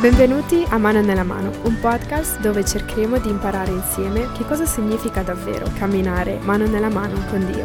Benvenuti a Mano nella Mano, un podcast dove cercheremo di imparare insieme che cosa significa davvero camminare mano nella mano con Dio.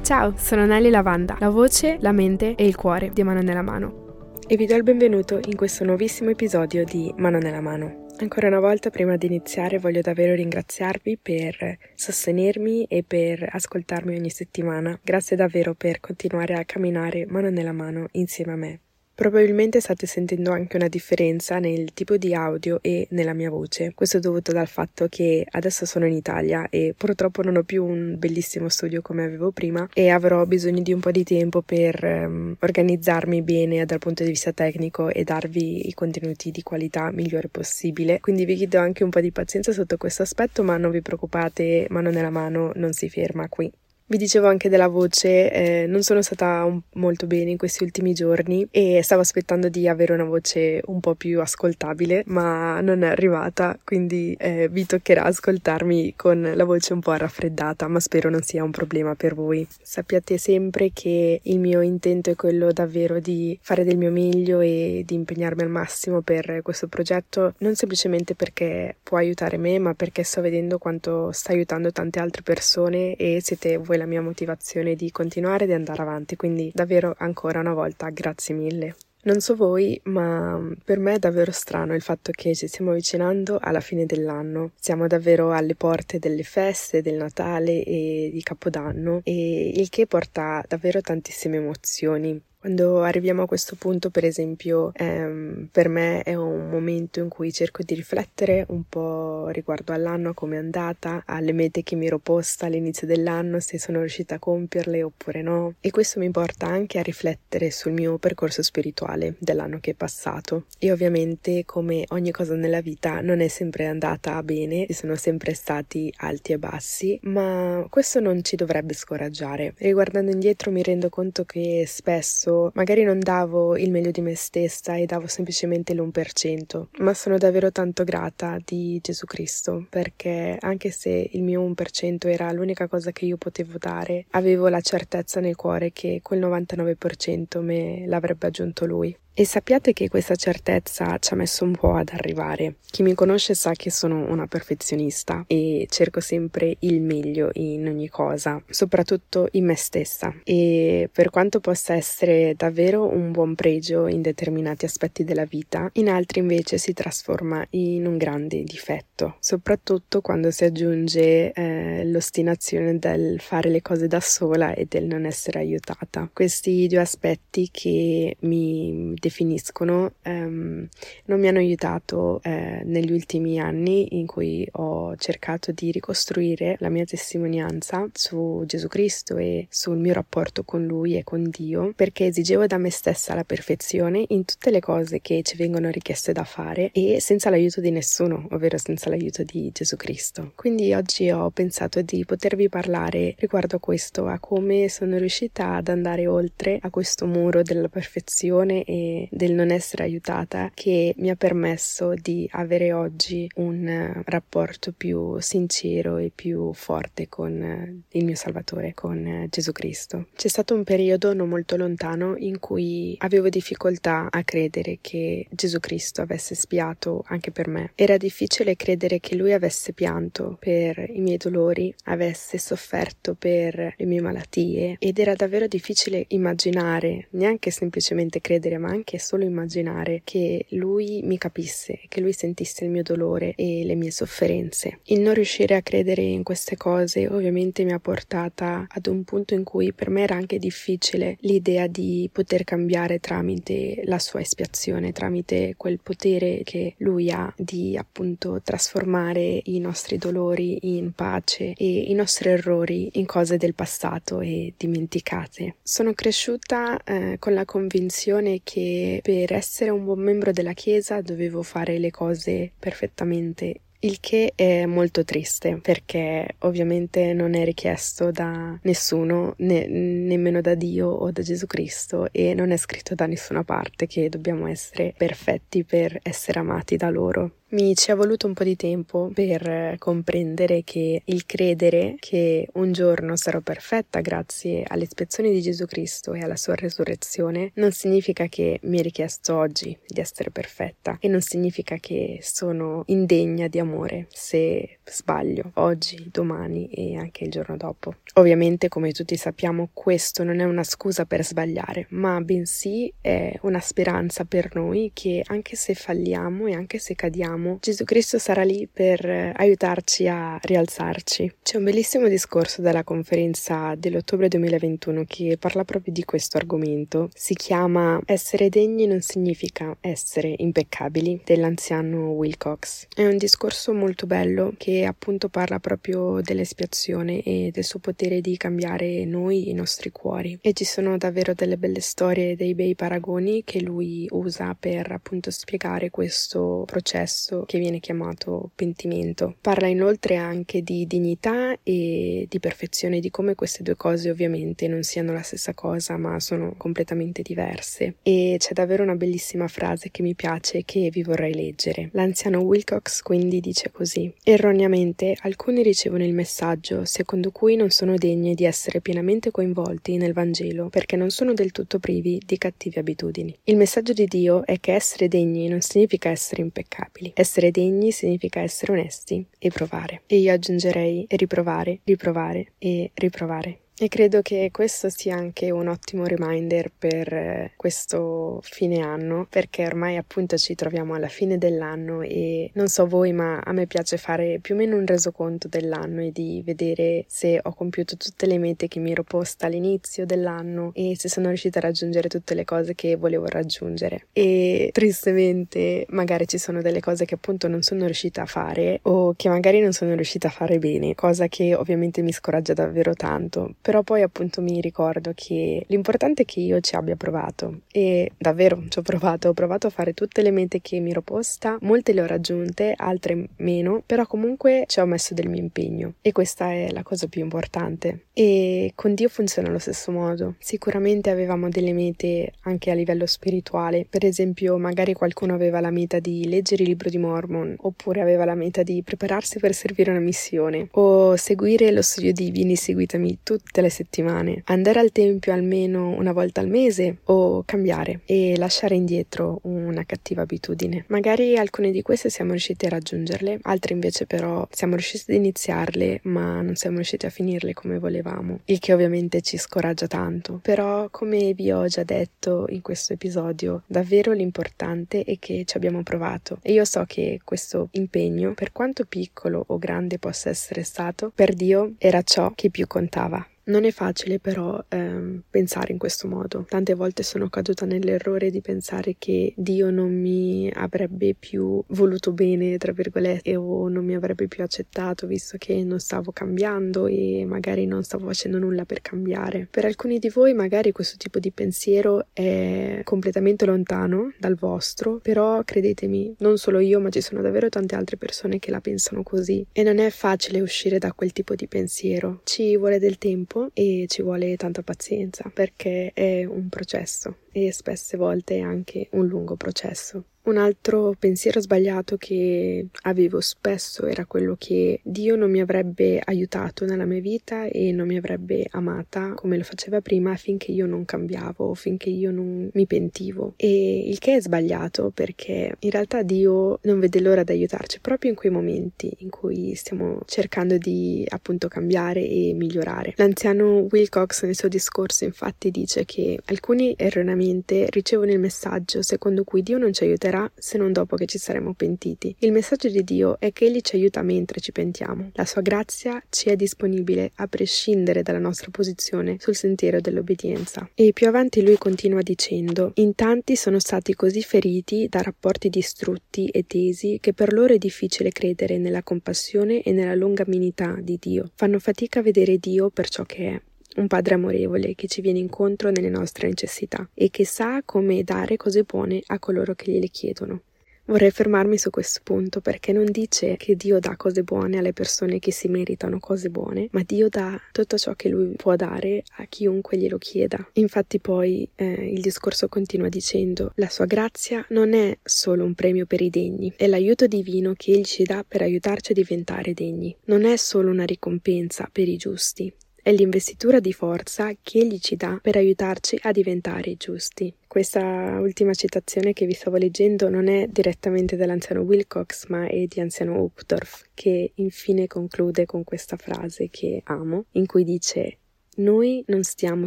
Ciao, sono Nelly Lavanda, la voce, la mente e il cuore di Mano nella Mano. E vi do il benvenuto in questo nuovissimo episodio di Mano nella Mano. Ancora una volta, prima di iniziare, voglio davvero ringraziarvi per sostenermi e per ascoltarmi ogni settimana. Grazie davvero per continuare a camminare mano nella mano insieme a me. Probabilmente state sentendo anche una differenza nel tipo di audio e nella mia voce. Questo è dovuto dal fatto che adesso sono in Italia e purtroppo non ho più un bellissimo studio come avevo prima e avrò bisogno di un po' di tempo per um, organizzarmi bene dal punto di vista tecnico e darvi i contenuti di qualità migliore possibile. Quindi vi chiedo anche un po' di pazienza sotto questo aspetto, ma non vi preoccupate, mano nella mano non si ferma qui. Vi dicevo anche della voce, eh, non sono stata un, molto bene in questi ultimi giorni e stavo aspettando di avere una voce un po' più ascoltabile, ma non è arrivata, quindi eh, vi toccherà ascoltarmi con la voce un po' raffreddata, ma spero non sia un problema per voi. Sappiate sempre che il mio intento è quello davvero di fare del mio meglio e di impegnarmi al massimo per questo progetto, non semplicemente perché può aiutare me, ma perché sto vedendo quanto sta aiutando tante altre persone e siete voi la mia motivazione di continuare e di andare avanti, quindi davvero ancora una volta grazie mille. Non so voi, ma per me è davvero strano il fatto che ci stiamo avvicinando alla fine dell'anno. Siamo davvero alle porte delle feste, del Natale e di Capodanno, e il che porta davvero tantissime emozioni. Quando arriviamo a questo punto, per esempio, ehm, per me è un momento in cui cerco di riflettere un po' riguardo all'anno, come è andata, alle mete che mi ero posta all'inizio dell'anno, se sono riuscita a compierle oppure no. E questo mi porta anche a riflettere sul mio percorso spirituale dell'anno che è passato. E ovviamente, come ogni cosa nella vita, non è sempre andata bene, ci sono sempre stati alti e bassi, ma questo non ci dovrebbe scoraggiare. Riguardando indietro mi rendo conto che spesso magari non davo il meglio di me stessa e davo semplicemente l'1%, ma sono davvero tanto grata di Gesù Cristo perché anche se il mio 1% era l'unica cosa che io potevo dare, avevo la certezza nel cuore che quel 99% me l'avrebbe aggiunto Lui. E sappiate che questa certezza ci ha messo un po' ad arrivare. Chi mi conosce sa che sono una perfezionista e cerco sempre il meglio in ogni cosa, soprattutto in me stessa. E per quanto possa essere davvero un buon pregio in determinati aspetti della vita, in altri invece si trasforma in un grande difetto, soprattutto quando si aggiunge eh, l'ostinazione del fare le cose da sola e del non essere aiutata. Questi due aspetti che mi definiscono ehm, non mi hanno aiutato eh, negli ultimi anni in cui ho cercato di ricostruire la mia testimonianza su Gesù Cristo e sul mio rapporto con Lui e con Dio perché esigevo da me stessa la perfezione in tutte le cose che ci vengono richieste da fare e senza l'aiuto di nessuno, ovvero senza l'aiuto di Gesù Cristo. Quindi oggi ho pensato di potervi parlare riguardo a questo, a come sono riuscita ad andare oltre a questo muro della perfezione e del non essere aiutata che mi ha permesso di avere oggi un eh, rapporto più sincero e più forte con eh, il mio Salvatore, con eh, Gesù Cristo. C'è stato un periodo non molto lontano in cui avevo difficoltà a credere che Gesù Cristo avesse spiato anche per me. Era difficile credere che lui avesse pianto per i miei dolori, avesse sofferto per le mie malattie ed era davvero difficile immaginare, neanche semplicemente credere, ma anche anche solo immaginare che lui mi capisse, che lui sentisse il mio dolore e le mie sofferenze. Il non riuscire a credere in queste cose ovviamente mi ha portata ad un punto in cui per me era anche difficile l'idea di poter cambiare tramite la sua espiazione, tramite quel potere che lui ha di appunto trasformare i nostri dolori in pace e i nostri errori in cose del passato e dimenticate. Sono cresciuta eh, con la convinzione che per essere un buon membro della Chiesa dovevo fare le cose perfettamente il che è molto triste perché ovviamente non è richiesto da nessuno, né, nemmeno da Dio o da Gesù Cristo e non è scritto da nessuna parte che dobbiamo essere perfetti per essere amati da loro. Mi ci è voluto un po' di tempo per comprendere che il credere che un giorno sarò perfetta grazie all'ispezione di Gesù Cristo e alla sua resurrezione non significa che mi è richiesto oggi di essere perfetta e non significa che sono indegna di amore se sbaglio oggi, domani e anche il giorno dopo. Ovviamente, come tutti sappiamo, questo non è una scusa per sbagliare, ma bensì è una speranza per noi che anche se falliamo e anche se cadiamo crediamo, Gesù Cristo sarà lì per eh, aiutarci a rialzarci. C'è un bellissimo discorso dalla conferenza dell'ottobre 2021 che parla proprio di questo argomento. Si chiama Essere degni non significa essere impeccabili dell'anziano Wilcox. È un discorso molto bello che appunto parla proprio dell'espiazione e del suo potere di cambiare noi, i nostri cuori. E ci sono davvero delle belle storie, dei bei paragoni che lui usa per appunto spiegare questo processo processo che viene chiamato pentimento. Parla inoltre anche di dignità e di perfezione, di come queste due cose ovviamente non siano la stessa cosa, ma sono completamente diverse. E c'è davvero una bellissima frase che mi piace e che vi vorrei leggere. L'anziano Wilcox quindi dice così: Erroneamente alcuni ricevono il messaggio secondo cui non sono degni di essere pienamente coinvolti nel Vangelo perché non sono del tutto privi di cattive abitudini. Il messaggio di Dio è che essere degni non significa essere impeccabili, essere degni significa essere onesti e provare. E io aggiungerei riprovare, riprovare e riprovare. E credo che questo sia anche un ottimo reminder per eh, questo fine anno, perché ormai appunto ci troviamo alla fine dell'anno e non so voi, ma a me piace fare più o meno un resoconto dell'anno e di vedere se ho compiuto tutte le mete che mi ero posta all'inizio dell'anno e se sono riuscita a raggiungere tutte le cose che volevo raggiungere. E tristemente magari ci sono delle cose che appunto non sono riuscita a fare o che magari non sono riuscita a fare bene, cosa che ovviamente mi scoraggia davvero tanto però poi appunto mi ricordo che l'importante è che io ci abbia provato. E davvero ci ho provato, ho provato a fare tutte le mete che mi ero posta, molte le ho raggiunte, altre meno, però comunque ci ho messo del mio impegno. E questa è la cosa più importante. E con Dio funziona allo stesso modo. Sicuramente avevamo delle mete anche a livello spirituale, per esempio magari qualcuno aveva la meta di leggere il libro di Mormon oppure aveva la meta di prepararsi per servire una missione o seguire lo studio di Vieni seguitami tutte tutte le settimane, andare al tempio almeno una volta al mese o cambiare e lasciare indietro una cattiva abitudine. Magari alcune di queste siamo riusciti a raggiungerle, altre invece però siamo riusciti ad iniziarle ma non siamo riusciti a finirle come volevamo, il che ovviamente ci scoraggia tanto. Però come vi ho già detto in questo episodio, davvero l'importante è che ci abbiamo provato e io so che questo impegno, per quanto piccolo o grande possa essere stato, per Dio era ciò che più contava. Non è facile però ehm, pensare in questo modo. Tante volte sono caduta nell'errore di pensare che Dio non mi avrebbe più voluto bene, tra virgolette, o non mi avrebbe più accettato visto che non stavo cambiando e magari non stavo facendo nulla per cambiare. Per alcuni di voi magari questo tipo di pensiero è completamente lontano dal vostro, però credetemi, non solo io, ma ci sono davvero tante altre persone che la pensano così e non è facile uscire da quel tipo di pensiero. Ci vuole del tempo tempo e ci vuole tanta pazienza perché è un processo e spesse volte anche un lungo processo. Un altro pensiero sbagliato che avevo spesso era quello che Dio non mi avrebbe aiutato nella mia vita e non mi avrebbe amata come lo faceva prima finché io non cambiavo, finché io non mi pentivo. E il che è sbagliato perché in realtà Dio non vede l'ora di aiutarci proprio in quei momenti in cui stiamo cercando di appunto cambiare e migliorare. L'anziano Wilcox nel suo discorso infatti dice che alcuni erroneamente ricevono il messaggio secondo cui Dio non ci aiuterà aiuterà se non dopo che ci saremo pentiti. Il messaggio di Dio è che Egli ci aiuta mentre ci pentiamo. La sua grazia ci è disponibile a prescindere dalla nostra posizione sul sentiero dell'obbedienza. E più avanti lui continua dicendo: In tanti sono stati così feriti da rapporti distrutti e tesi che per loro è difficile credere nella compassione e nella longaminità di Dio. Fanno fatica a vedere Dio per ciò che è un padre amorevole che ci viene incontro nelle nostre necessità e che sa come dare cose buone a coloro che gliele chiedono. Vorrei fermarmi su questo punto perché non dice che Dio dà cose buone alle persone che si meritano cose buone, ma Dio dà tutto ciò che lui può dare a chiunque glielo chieda. Infatti poi eh, il discorso continua dicendo la sua grazia non è solo un premio per i degni, è l'aiuto divino che egli ci dà per aiutarci a diventare degni. Non è solo una ricompensa per i giusti, è l'investitura di forza che egli ci dà per aiutarci a diventare giusti. Questa ultima citazione che vi stavo leggendo non è direttamente dell'anziano Wilcox, ma è di anziano Updorf, che infine conclude con questa frase che amo, in cui dice noi non stiamo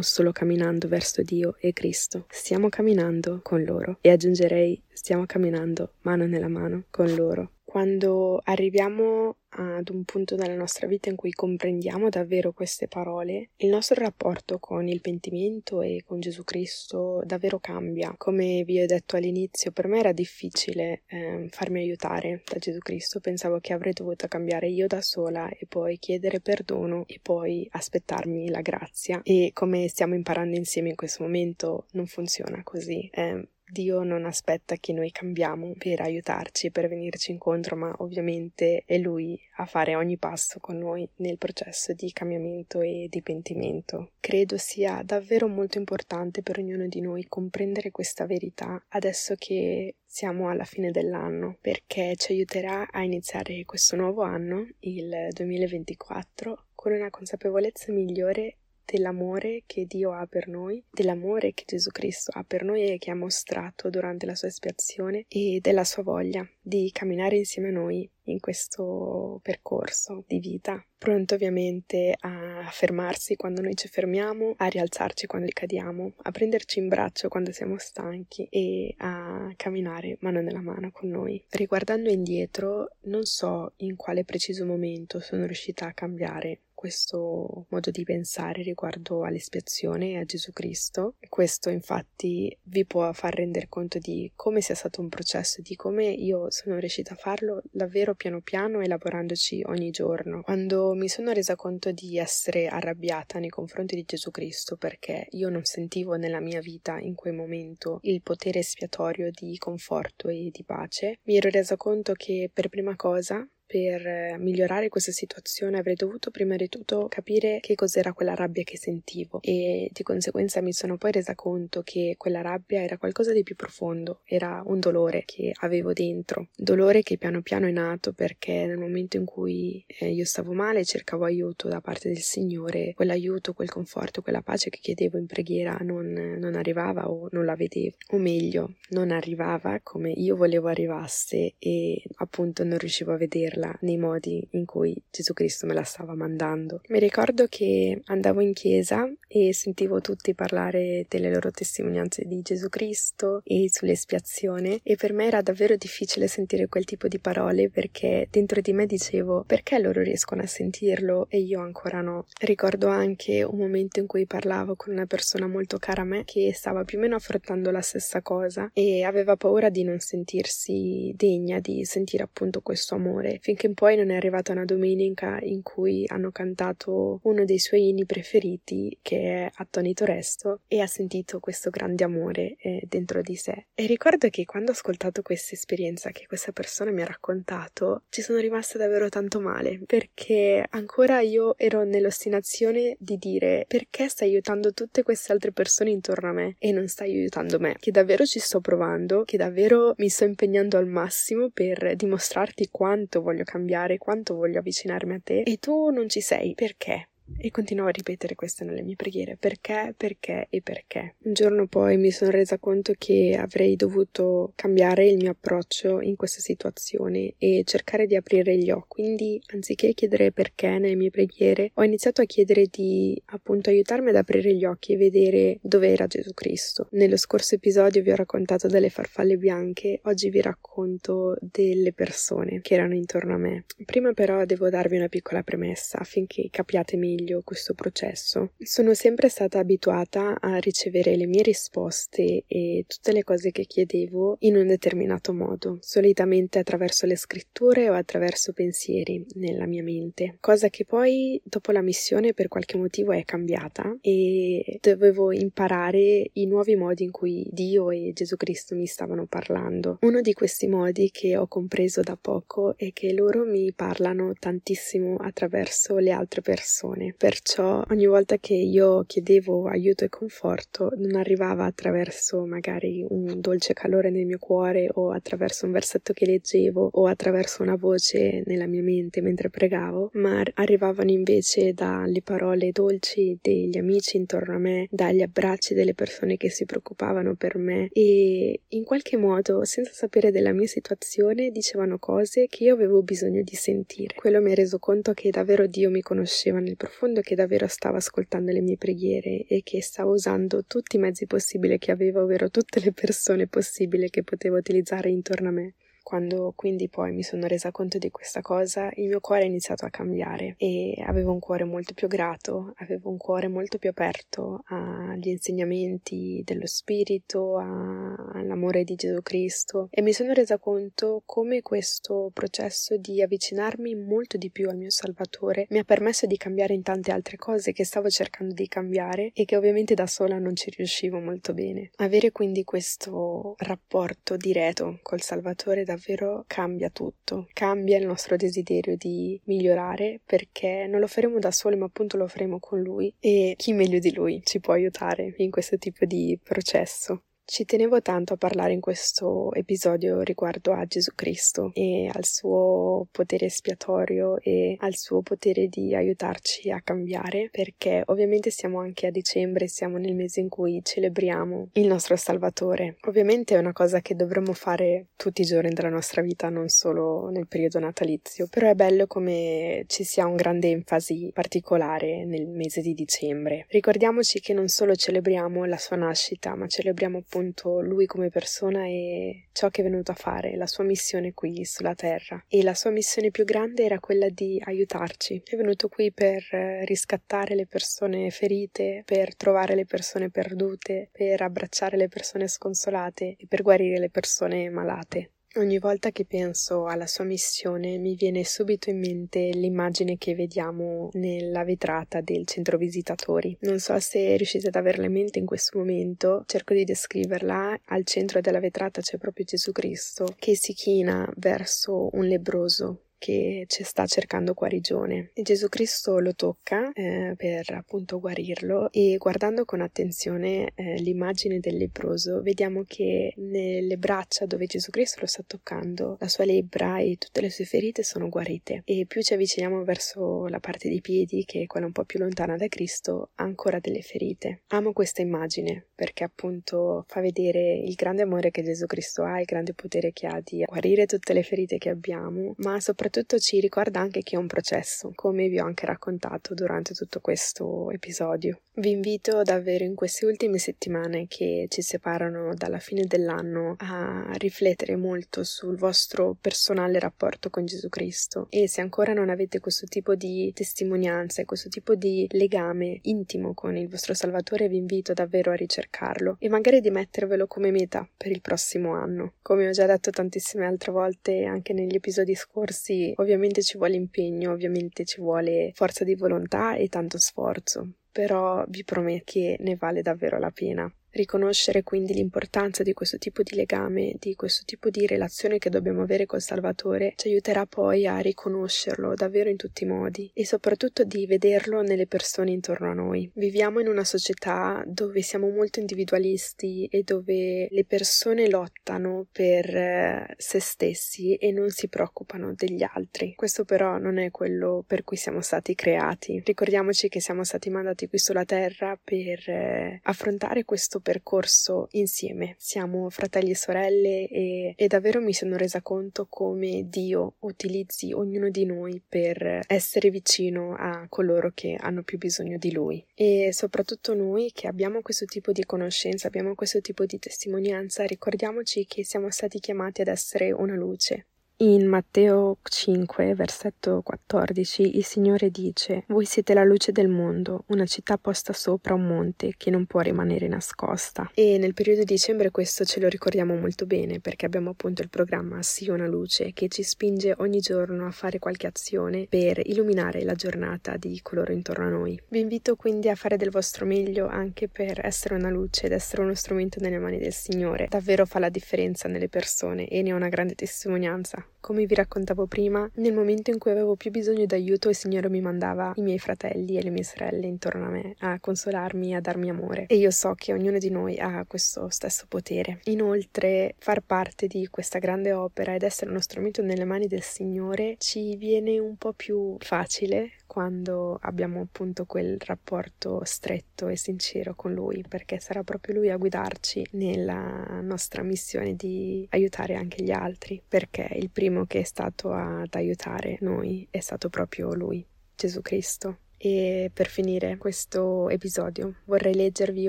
solo camminando verso Dio e Cristo, stiamo camminando con loro e aggiungerei stiamo camminando mano nella mano con loro. Quando arriviamo ad un punto della nostra vita in cui comprendiamo davvero queste parole, il nostro rapporto con il pentimento e con Gesù Cristo davvero cambia. Come vi ho detto all'inizio, per me era difficile eh, farmi aiutare da Gesù Cristo, pensavo che avrei dovuto cambiare io da sola e poi chiedere perdono e poi aspettarmi la grazia. E come stiamo imparando insieme in questo momento, non funziona così. Eh, Dio non aspetta che noi cambiamo per aiutarci per venirci incontro, ma ovviamente è Lui a fare ogni passo con noi nel processo di cambiamento e di pentimento. Credo sia davvero molto importante per ognuno di noi comprendere questa verità adesso che siamo alla fine dell'anno, perché ci aiuterà a iniziare questo nuovo anno, il 2024, con una consapevolezza migliore dell'amore che Dio ha per noi, dell'amore che Gesù Cristo ha per noi e che ha mostrato durante la sua espiazione e della sua voglia di camminare insieme a noi in questo percorso di vita, pronto ovviamente a fermarsi quando noi ci fermiamo, a rialzarci quando cadiamo, a prenderci in braccio quando siamo stanchi e a camminare mano nella mano con noi. Riguardando indietro, non so in quale preciso momento sono riuscita a cambiare questo modo di pensare riguardo all'espiazione e a Gesù Cristo. Questo infatti vi può far rendere conto di come sia stato un processo, di come io sono riuscita a farlo davvero piano piano elaborandoci ogni giorno. Quando mi sono resa conto di essere arrabbiata nei confronti di Gesù Cristo perché io non sentivo nella mia vita in quel momento il potere espiatorio di conforto e di pace, mi ero resa conto che per prima cosa per eh, migliorare questa situazione avrei dovuto prima di tutto capire che cos'era quella rabbia che sentivo e di conseguenza mi sono poi resa conto che quella rabbia era qualcosa di più profondo, era un dolore che avevo dentro, dolore che piano piano è nato perché nel momento in cui eh, io stavo male cercavo aiuto da parte del Signore, quell'aiuto, quel conforto, quella pace che chiedevo in preghiera non, non arrivava o non la vedevo, o meglio, non arrivava come io volevo arrivasse e appunto non riuscivo a vederla viverla nei modi in cui Gesù Cristo me la stava mandando. Mi ricordo che andavo in chiesa e sentivo tutti parlare delle loro testimonianze di Gesù Cristo e sull'espiazione e per me era davvero difficile sentire quel tipo di parole perché dentro di me dicevo perché loro riescono a sentirlo e io ancora no. Ricordo anche un momento in cui parlavo con una persona molto cara a me che stava più o meno affrontando la stessa cosa e aveva paura di non sentirsi degna di sentire appunto questo amore finché poi non è arrivata una domenica in cui hanno cantato uno dei suoi inni preferiti, che è Attonito Resto, e ha sentito questo grande amore eh, dentro di sé. E ricordo che quando ho ascoltato questa esperienza che questa persona mi ha raccontato, ci sono rimasta davvero tanto male, perché ancora io ero nell'ostinazione di dire perché stai aiutando tutte queste altre persone intorno a me e non stai aiutando me, che davvero ci sto provando, che davvero mi sto impegnando al massimo per dimostrarti quanto voglio voglio cambiare, quanto voglio avvicinarmi a te e tu non ci sei. Perché? E continuavo a ripetere questo nelle mie preghiere, perché, perché e perché. Un giorno poi mi sono resa conto che avrei dovuto cambiare il mio approccio in questa situazione e cercare di aprire gli occhi. Quindi, anziché chiedere perché nelle mie preghiere, ho iniziato a chiedere di appunto aiutarmi ad aprire gli occhi e vedere dove era Gesù Cristo. Nello scorso episodio vi ho raccontato delle farfalle bianche, oggi vi racconto delle persone che erano intorno a me. Prima però devo darvi una piccola premessa affinché capiate meglio meglio questo processo. Sono sempre stata abituata a ricevere le mie risposte e tutte le cose che chiedevo in un determinato modo, solitamente attraverso le scritture o attraverso pensieri nella mia mente, cosa che poi dopo la missione per qualche motivo è cambiata e dovevo imparare i nuovi modi in cui Dio e Gesù Cristo mi stavano parlando. Uno di questi modi che ho compreso da poco è che loro mi parlano tantissimo attraverso le altre persone, perciò ogni volta che io chiedevo aiuto e conforto non arrivava attraverso magari un dolce calore nel mio cuore o attraverso un versetto che leggevo o attraverso una voce nella mia mente mentre pregavo, ma arrivavano invece dalle parole dolci degli amici intorno a me, dagli abbracci delle persone che si preoccupavano per me e in qualche modo, senza sapere della mia situazione, dicevano cose che io avevo bisogno di sentire. Quello mi ha reso conto che davvero Dio mi conosceva nel profondo, che davvero stava ascoltando le mie preghiere e che stava usando tutti i mezzi possibili che avevo, ovvero tutte le persone possibili che potevo utilizzare intorno a me. Quando quindi poi mi sono resa conto di questa cosa, il mio cuore ha iniziato a cambiare e avevo un cuore molto più grato, avevo un cuore molto più aperto agli insegnamenti dello Spirito, all'amore di Gesù Cristo e mi sono resa conto come questo processo di avvicinarmi molto di più al mio Salvatore mi ha permesso di cambiare in tante altre cose che stavo cercando di cambiare e che ovviamente da sola non ci riuscivo molto bene. Avere quindi questo rapporto diretto col Salvatore davvero cambia tutto, cambia il nostro desiderio di migliorare perché non lo faremo da soli ma appunto lo faremo con lui e chi meglio di lui ci può aiutare in questo tipo di processo. Ci tenevo tanto a parlare in questo episodio riguardo a Gesù Cristo e al suo potere espiatorio e al suo potere di aiutarci a cambiare, perché ovviamente siamo anche a dicembre, siamo nel mese in cui celebriamo il nostro Salvatore. Ovviamente è una cosa che dovremmo fare tutti i giorni della nostra vita, non solo nel periodo natalizio, però è bello come ci sia un grande enfasi particolare nel mese di dicembre. Ricordiamoci che non solo celebriamo la sua nascita, ma celebriamo appunto appunto lui come persona e ciò che è venuto a fare, la sua missione qui sulla terra. E la sua missione più grande era quella di aiutarci. È venuto qui per eh, riscattare le persone ferite, per trovare le persone perdute, per abbracciare le persone sconsolate e per guarire le persone malate. Ogni volta che penso alla sua missione mi viene subito in mente l'immagine che vediamo nella vetrata del centro visitatori. Non so se riuscite ad averla in mente in questo momento, cerco di descriverla. Al centro della vetrata c'è proprio Gesù Cristo che si china verso un lebroso che ci sta cercando guarigione. E Gesù Cristo lo tocca eh, per appunto guarirlo e guardando con attenzione eh, l'immagine del leproso vediamo che nelle braccia dove Gesù Cristo lo sta toccando la sua lebbra e tutte le sue ferite sono guarite e più ci avviciniamo verso la parte dei piedi che è quella un po' più lontana da Cristo ha ancora delle ferite. Amo questa immagine perché appunto fa vedere il grande amore che Gesù Cristo ha, il grande potere che ha di guarire tutte le ferite che abbiamo ma soprattutto soprattutto ci ricorda anche che è un processo, come vi ho anche raccontato durante tutto questo episodio. Vi invito davvero in queste ultime settimane che ci separano dalla fine dell'anno a riflettere molto sul vostro personale rapporto con Gesù Cristo e se ancora non avete questo tipo di testimonianza e questo tipo di legame intimo con il vostro Salvatore vi invito davvero a ricercarlo e magari di mettervelo come meta per il prossimo anno. Come ho già detto tantissime altre volte anche negli episodi scorsi, ovviamente ci vuole impegno, ovviamente ci vuole forza di volontà e tanto sforzo, però vi prometto che ne vale davvero la pena. Riconoscere quindi l'importanza di questo tipo di legame, di questo tipo di relazione che dobbiamo avere col Salvatore, ci aiuterà poi a riconoscerlo davvero in tutti i modi e soprattutto di vederlo nelle persone intorno a noi. Viviamo in una società dove siamo molto individualisti e dove le persone lottano per eh, se stessi e non si preoccupano degli altri. Questo però non è quello per cui siamo stati creati. Ricordiamoci che siamo stati mandati qui sulla Terra per eh, affrontare questo percorso insieme. Siamo fratelli e sorelle e, e davvero mi sono resa conto come Dio utilizzi ognuno di noi per essere vicino a coloro che hanno più bisogno di Lui. E soprattutto noi che abbiamo questo tipo di conoscenza, abbiamo questo tipo di testimonianza, ricordiamoci che siamo stati chiamati ad essere una luce In Matteo 5, versetto 14, il Signore dice: Voi siete la luce del mondo, una città posta sopra un monte che non può rimanere nascosta. E nel periodo di dicembre questo ce lo ricordiamo molto bene perché abbiamo appunto il programma Sì una luce che ci spinge ogni giorno a fare qualche azione per illuminare la giornata di coloro intorno a noi. Vi invito quindi a fare del vostro meglio anche per essere una luce ed essere uno strumento nelle mani del Signore. Davvero fa la differenza nelle persone e ne ho una grande testimonianza. Come vi raccontavo prima, nel momento in cui avevo più bisogno d'aiuto il Signore mi mandava i miei fratelli e le mie sorelle intorno a me a consolarmi, a darmi amore e io so che ognuno di noi ha questo stesso potere. Inoltre, far parte di questa grande opera ed essere uno strumento nelle mani del Signore ci viene un po' più facile quando abbiamo appunto quel rapporto stretto e sincero con Lui, perché sarà proprio Lui a guidarci nella nostra missione di aiutare anche gli altri, perché il primo che è stato ad aiutare noi è stato proprio Lui, Gesù Cristo. E per finire questo episodio vorrei leggervi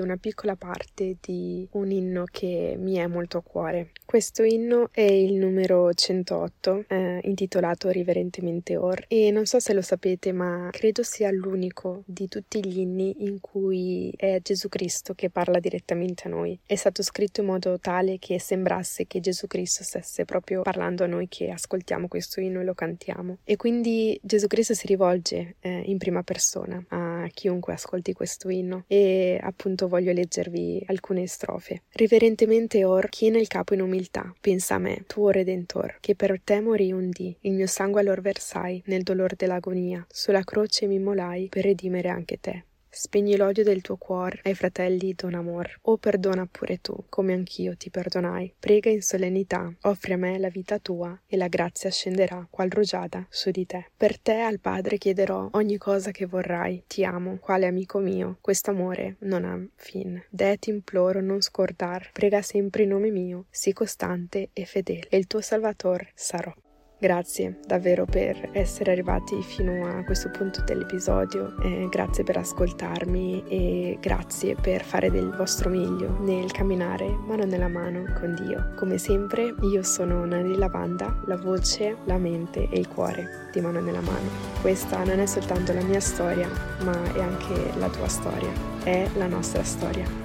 una piccola parte di un inno che mi è molto a cuore. Questo inno è il numero 108, eh, intitolato Riverentemente Or, e non so se lo sapete, ma credo sia l'unico di tutti gli inni in cui è Gesù Cristo che parla direttamente a noi. È stato scritto in modo tale che sembrasse che Gesù Cristo stesse proprio parlando a noi che ascoltiamo questo inno e lo cantiamo. E quindi Gesù Cristo si rivolge eh, in prima persona persona, a chiunque ascolti questo inno e appunto voglio leggervi alcune strofe. Riverentemente or china il capo in umiltà, pensa a me, tuo Redentor, che per te morì un dì, il mio sangue allor versai nel dolor dell'agonia, sulla croce mi molai per redimere anche te. Spegni l'odio del tuo cuore ai fratelli don amor. O perdona pure tu, come anch'io ti perdonai. Prega in solennità, offri a me la vita tua, e la grazia scenderà, qual rugiada, su di te. Per te al Padre chiederò ogni cosa che vorrai. Ti amo, quale amico mio. Quest'amore non ha fin. De ti imploro non scordar. Prega sempre in nome mio, sii costante e fedele, e il tuo Salvator sarò. Grazie davvero per essere arrivati fino a questo punto dell'episodio, eh, grazie per ascoltarmi e grazie per fare del vostro meglio nel camminare mano nella mano con Dio. Come sempre io sono Nani Lavanda, la voce, la mente e il cuore di mano nella mano. Questa non è soltanto la mia storia, ma è anche la tua storia, è la nostra storia.